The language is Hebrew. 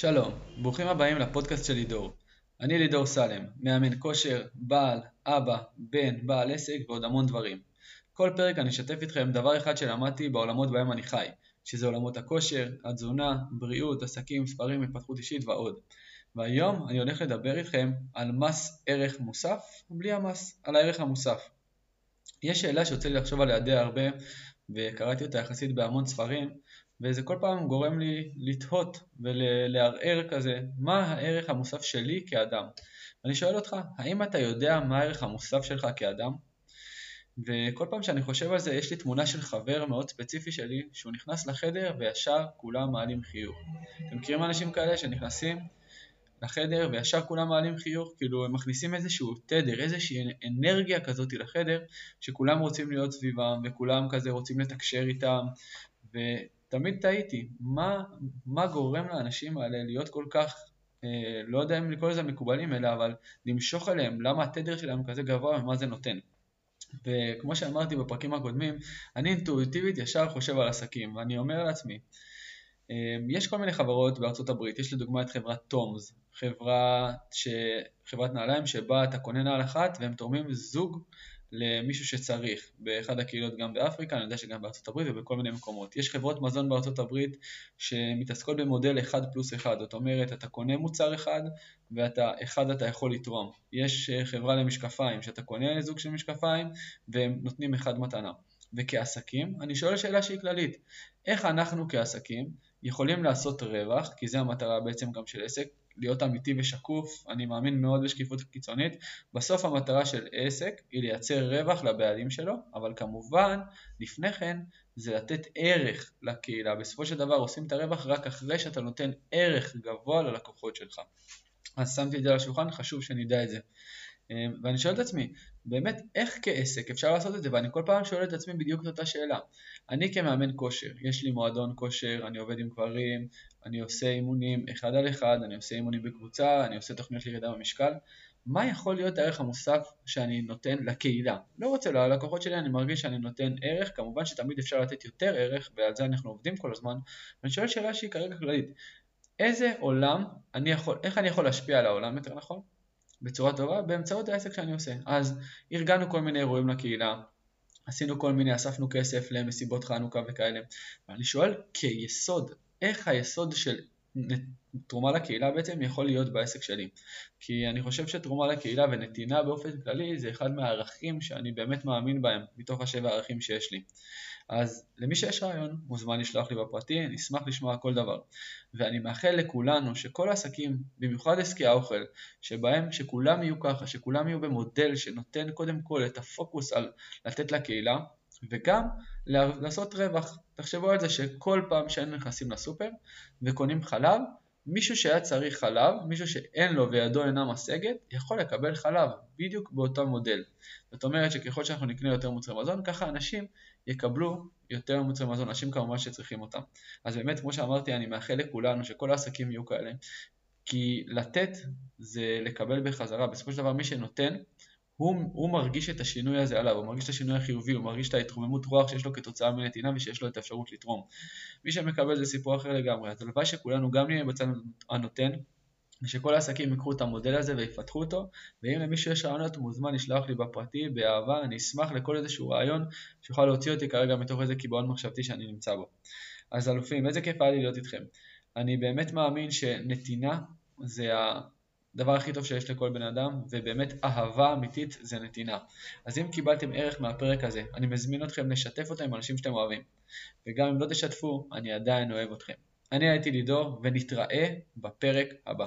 שלום, ברוכים הבאים לפודקאסט של לידור. אני לידור סלם, מאמן כושר, בעל, אבא, בן, בעל עסק ועוד המון דברים. כל פרק אני אשתף איתכם דבר אחד שלמדתי בעולמות בהם אני חי, שזה עולמות הכושר, התזונה, בריאות, עסקים, ספרים, התפתחות אישית ועוד. והיום אני הולך לדבר איתכם על מס ערך מוסף בלי המס, על הערך המוסף. יש שאלה שיוצא לי לחשוב עליה די הרבה, וקראתי אותה יחסית בהמון ספרים, וזה כל פעם גורם לי לתהות ולערער כזה, מה הערך המוסף שלי כאדם? אני שואל אותך, האם אתה יודע מה הערך המוסף שלך כאדם? וכל פעם שאני חושב על זה, יש לי תמונה של חבר מאוד ספציפי שלי, שהוא נכנס לחדר וישר כולם מעלים חיוך. אתם מכירים אנשים כאלה שנכנסים לחדר וישר כולם מעלים חיוך, כאילו הם מכניסים איזשהו תדר, איזושהי אנרגיה כזאת לחדר, שכולם רוצים להיות סביבם וכולם כזה רוצים לתקשר איתם, ותמיד תהיתי, מה, מה גורם לאנשים האלה להיות כל כך, אה, לא יודע אם לקרוא לזה מקובלים אלא, אבל למשוך עליהם, למה התדר שלהם כזה גבוה ומה זה נותן. וכמו שאמרתי בפרקים הקודמים, אני אינטואיטיבית ישר חושב על עסקים, ואני אומר לעצמי, אמ, יש כל מיני חברות בארצות הברית, יש לדוגמה את חברת תומס, חברה ש... חברת נעליים שבה אתה קונה נעל אחת והם תורמים זוג למישהו שצריך, באחד הקהילות גם באפריקה, אני יודע שגם בארצות הברית ובכל מיני מקומות. יש חברות מזון בארצות הברית שמתעסקות במודל 1 פלוס 1, זאת אומרת אתה קונה מוצר אחד ואתה אחד אתה יכול לתרום. יש אה, חברה למשקפיים שאתה קונה זוג של משקפיים והם נותנים אחד מתנה. וכעסקים, אני שואל שאלה שהיא כללית, איך אנחנו כעסקים יכולים לעשות רווח, כי זה המטרה בעצם גם של עסק, להיות אמיתי ושקוף, אני מאמין מאוד בשקיפות קיצונית. בסוף המטרה של עסק היא לייצר רווח לבעלים שלו, אבל כמובן, לפני כן, זה לתת ערך לקהילה. בסופו של דבר עושים את הרווח רק אחרי שאתה נותן ערך גבוה ללקוחות שלך. אז שמתי את זה על השולחן, חשוב שנדע את זה. אמ, ואני שואל את עצמי, באמת איך כעסק אפשר לעשות את זה? ואני כל פעם שואל את עצמי בדיוק את אותה שאלה. אני כמאמן כושר, יש לי מועדון כושר, אני עובד עם גברים, אני עושה אימונים אחד על אחד, אני עושה אימונים בקבוצה, אני עושה תוכניות לירידה במשקל. מה יכול להיות הערך המוסף שאני נותן לקהילה? לא רוצה ללקוחות שלי, אני מרגיש שאני נותן ערך, כמובן שתמיד אפשר לתת יותר ערך, ועל זה אנחנו עובדים כל הזמן. ואני שואל שאלה שהיא כרגע כללית, איזה עולם אני יכול, איך אני יכול להשפיע על העולם יותר נכון? בצורה טובה באמצעות העסק שאני עושה. אז ארגנו כל מיני אירועים לקהילה, עשינו כל מיני, אספנו כסף למסיבות חנוכה וכאלה. ואני שואל כיסוד, איך היסוד של תרומה לקהילה בעצם יכול להיות בעסק שלי. כי אני חושב שתרומה לקהילה ונתינה באופן כללי זה אחד מהערכים שאני באמת מאמין בהם מתוך השבע הערכים שיש לי. אז למי שיש רעיון מוזמן לשלוח לי בפרטי, נשמח לשמוע כל דבר. ואני מאחל לכולנו שכל העסקים, במיוחד עסקי האוכל, שבהם שכולם יהיו ככה, שכולם יהיו במודל שנותן קודם כל את הפוקוס על לתת לקהילה, וגם לעשות רווח. תחשבו על זה שכל פעם שהיינו נכנסים לסופר וקונים חלב, מישהו שהיה צריך חלב, מישהו שאין לו וידו אינה משגת, יכול לקבל חלב, בדיוק באותו מודל. זאת אומרת שככל שאנחנו נקנה יותר מוצרי מזון, ככה אנשים יקבלו יותר מוצרי מזון, אנשים כמובן שצריכים אותם. אז באמת, כמו שאמרתי, אני מאחל לכולנו שכל העסקים יהיו כאלה, כי לתת זה לקבל בחזרה. בסופו של דבר מי שנותן, הוא, הוא מרגיש את השינוי הזה עליו, הוא מרגיש את השינוי החיובי, הוא מרגיש את ההתרוממות רוח שיש לו כתוצאה מנתינה ושיש לו את האפשרות לתרום. מי שמקבל זה סיפור אחר לגמרי, אז הלוואי שכולנו גם נהיה בצד הנותן, ושכל העסקים ייקחו את המודל הזה ויפתחו אותו, ואם למישהו יש רעיונות מוזמן לשלוח לי בפרטי, באהבה, אני אשמח לכל איזשהו רעיון שיוכל להוציא אותי כרגע מתוך איזה קיבעון מחשבתי שאני נמצא בו. אז אלופים, איזה כיף היה לי להיות איתכם. אני באמת מאמין שנתינה זה הדבר הכי טוב שיש לכל בן אדם, ובאמת אהבה אמיתית זה נתינה. אז אם קיבלתם ערך מהפרק הזה, אני מזמין אתכם לשתף אותו עם אנשים שאתם אוהבים. וגם אם לא תשתפו, אני עדיין אוהב אתכם. אני הייתי לידור, ונתראה בפרק הבא.